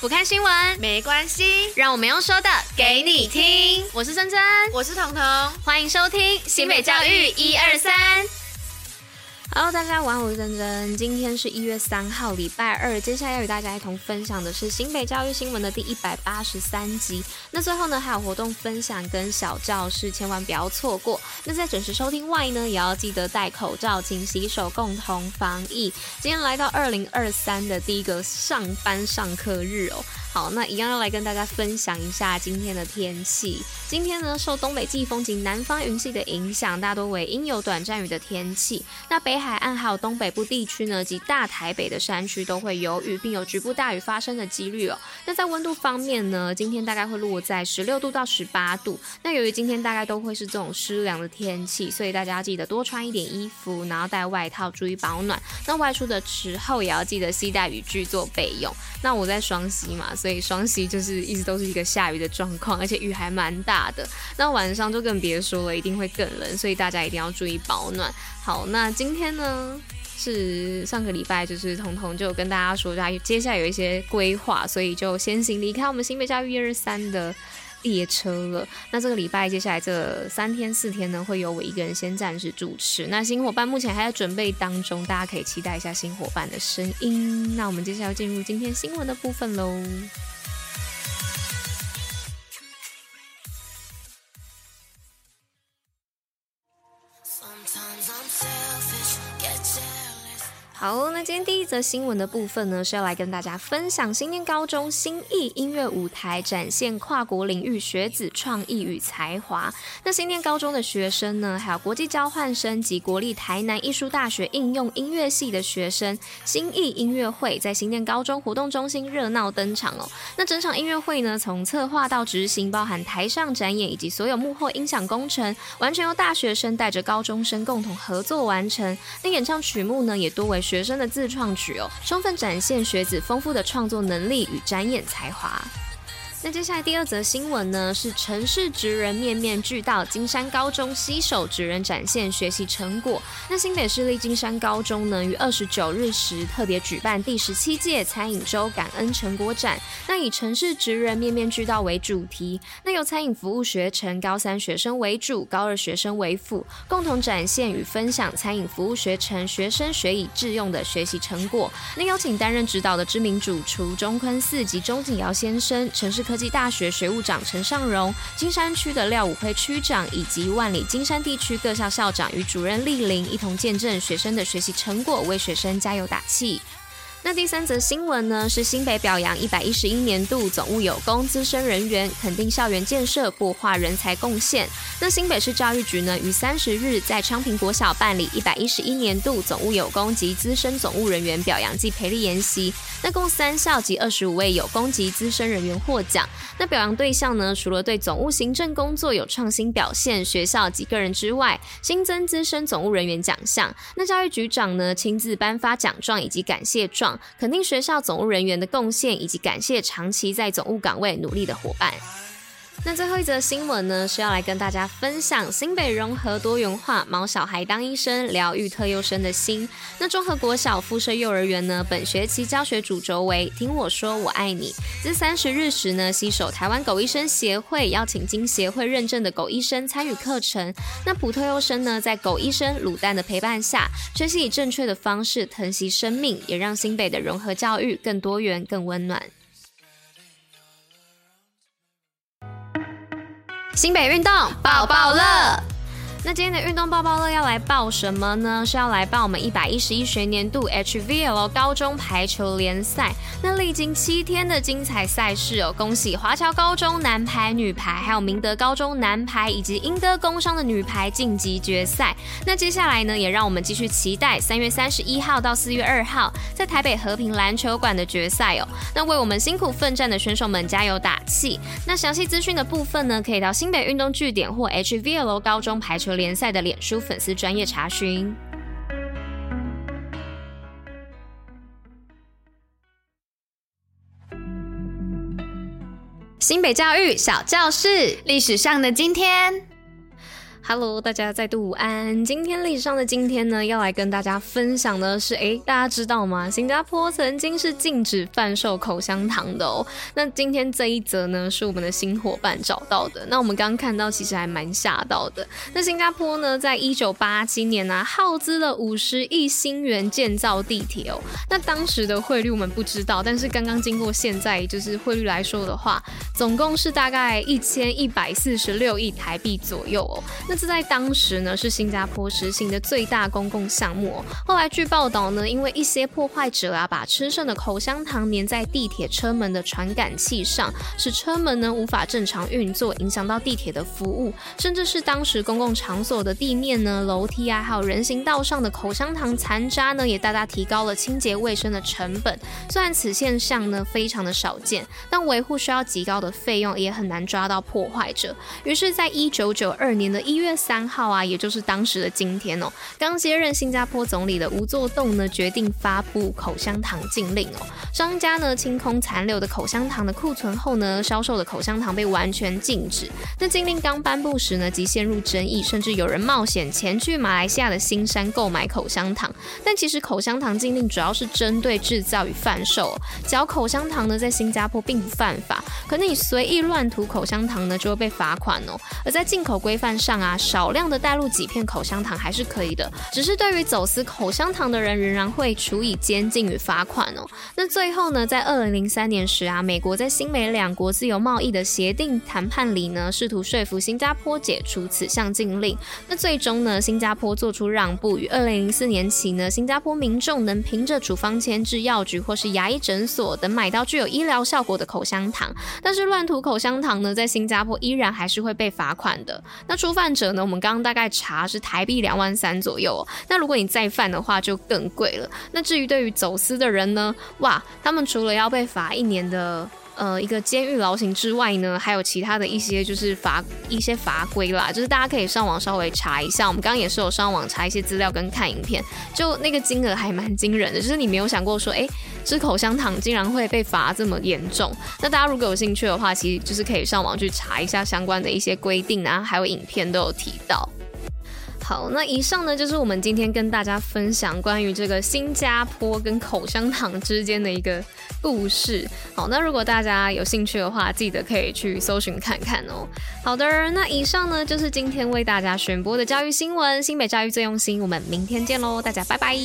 不看新闻。没关系，让我们用说的给你听。我是珍珍，我是彤彤，欢迎收听新北教育一二三。Hello，大家晚，我是珍珍。今天是一月三号，礼拜二。接下来要与大家一同分享的是新北教育新闻的第一百八十三集。那最后呢，还有活动分享跟小教室，千万不要错过。那在准时收听外呢，也要记得戴口罩、勤洗手，共同防疫。今天来到二零二三的第一个上班上课日哦。好，那一样要来跟大家分享一下今天的天气。今天呢，受东北季风及南方云系的影响，大多为阴有短暂雨的天气。那北海海岸还有东北部地区呢，及大台北的山区都会有雨，并有局部大雨发生的几率哦。那在温度方面呢，今天大概会落在十六度到十八度。那由于今天大概都会是这种湿凉的天气，所以大家要记得多穿一点衣服，然后带外套，注意保暖。那外出的时候也要记得携带雨具做备用。那我在双溪嘛，所以双溪就是一直都是一个下雨的状况，而且雨还蛮大的。那晚上就更别说了，一定会更冷，所以大家一定要注意保暖。好，那今天呢是上个礼拜，就是彤彤就跟大家说，他接下来有一些规划，所以就先行离开我们新北教育一二三的列车了。那这个礼拜接下来这三天四天呢，会由我一个人先暂时主持。那新伙伴目前还在准备当中，大家可以期待一下新伙伴的声音。那我们接下来要进入今天新闻的部分喽。好，那今天第一则新闻的部分呢，是要来跟大家分享新店高中新艺音乐舞台展现跨国领域学子创意与才华。那新店高中的学生呢，还有国际交换生及国立台南艺术大学应用音乐系的学生，新艺音乐会在新店高中活动中心热闹登场哦。那整场音乐会呢，从策划到执行，包含台上展演以及所有幕后音响工程，完全由大学生带着高中生共同合作完成。那演唱曲目呢，也多为学生的自创曲哦，充分展现学子丰富的创作能力与展演才华。那接下来第二则新闻呢，是城市职人面面俱到，金山高中携手职人展现学习成果。那新北市立金山高中呢，于二十九日时特别举办第十七届餐饮周感恩成果展。那以城市职人面面俱到为主题，那由餐饮服务学程高三学生为主，高二学生为辅，共同展现与分享餐饮服务学程学生学以致用的学习成果。那邀请担任指导的知名主厨钟坤四及钟景尧先生，城市科技大学学务长陈尚荣、金山区的廖武辉区长以及万里金山地区各校校长与主任莅临，一同见证学生的学习成果，为学生加油打气。那第三则新闻呢，是新北表扬一百一十一年度总务有功资深人员，肯定校园建设，擘画人才贡献。那新北市教育局呢，于三十日在昌平国小办理一百一十一年度总务有功及资深总务人员表扬暨培力研习。那共三校及二十五位有功及资深人员获奖。那表扬对象呢，除了对总务行政工作有创新表现，学校及个人之外，新增资深总务人员奖项。那教育局长呢，亲自颁发奖状以及感谢状。肯定学校总务人员的贡献，以及感谢长期在总务岗位努力的伙伴。那最后一则新闻呢，是要来跟大家分享新北融合多元化，毛小孩当医生，疗愈特幼生的心。那中和国小附设幼儿园呢，本学期教学主轴为听我说我爱你。自三十日时呢，携手台湾狗医生协会，邀请经协会认证的狗医生参与课程。那普特幼生呢，在狗医生卤蛋的陪伴下，学习以正确的方式疼惜生命，也让新北的融合教育更多元、更温暖。新北运动抱抱乐。那今天的运动报报乐要来报什么呢？是要来报我们一百一十一学年度 HVL 高中排球联赛。那历经七天的精彩赛事哦，恭喜华侨高中男排、女排，还有明德高中男排以及英歌工商的女排晋级决赛。那接下来呢，也让我们继续期待三月三十一号到四月二号在台北和平篮球馆的决赛哦。那为我们辛苦奋战的选手们加油打气。那详细资讯的部分呢，可以到新北运动据点或 HVL 高中排球。联赛的脸书粉丝专业查询。新北教育小教室，历史上的今天。Hello，大家再度午安。今天历史上的今天呢，要来跟大家分享的是，诶，大家知道吗？新加坡曾经是禁止贩售口香糖的哦。那今天这一则呢，是我们的新伙伴找到的。那我们刚刚看到，其实还蛮吓到的。那新加坡呢，在一九八七年呢、啊，耗资了五十亿新元建造地铁哦。那当时的汇率我们不知道，但是刚刚经过现在就是汇率来说的话，总共是大概一千一百四十六亿台币左右哦。那这在当时呢，是新加坡实行的最大公共项目。后来据报道呢，因为一些破坏者啊，把吃剩的口香糖粘在地铁车门的传感器上，使车门呢无法正常运作，影响到地铁的服务，甚至是当时公共场所的地面呢、楼梯啊，还有人行道上的口香糖残渣呢，也大大提高了清洁卫生的成本。虽然此现象呢非常的少见，但维护需要极高的费用，也很难抓到破坏者。于是，在一九九二年的一月。月三号啊，也就是当时的今天哦，刚接任新加坡总理的吴作栋呢，决定发布口香糖禁令哦。商家呢清空残留的口香糖的库存后呢，销售的口香糖被完全禁止。那禁令刚颁布时呢，即陷入争议，甚至有人冒险前去马来西亚的新山购买口香糖。但其实口香糖禁令主要是针对制造与贩售哦，嚼口香糖呢，在新加坡并不犯法，可你随意乱涂口香糖呢，就会被罚款哦。而在进口规范上啊。少量的带入几片口香糖还是可以的，只是对于走私口香糖的人，仍然会处以监禁与罚款哦。那最后呢，在二零零三年时啊，美国在新美两国自由贸易的协定谈判里呢，试图说服新加坡解除此项禁令。那最终呢，新加坡做出让步，于二零零四年起呢，新加坡民众能凭着处方签至药局或是牙医诊所等买到具有医疗效果的口香糖。但是乱涂口香糖呢，在新加坡依然还是会被罚款的。那初犯者。呢我们刚刚大概查是台币两万三左右，那如果你再犯的话就更贵了。那至于对于走私的人呢，哇，他们除了要被罚一年的。呃，一个监狱劳刑之外呢，还有其他的一些就是罚一些法规啦，就是大家可以上网稍微查一下。我们刚刚也是有上网查一些资料跟看影片，就那个金额还蛮惊人的，就是你没有想过说，哎，吃口香糖竟然会被罚这么严重。那大家如果有兴趣的话，其实就是可以上网去查一下相关的一些规定啊，还有影片都有提到。好，那以上呢就是我们今天跟大家分享关于这个新加坡跟口香糖之间的一个故事。好，那如果大家有兴趣的话，记得可以去搜寻看看哦。好的，那以上呢就是今天为大家选播的教育新闻，新北教育最用心。我们明天见喽，大家拜拜。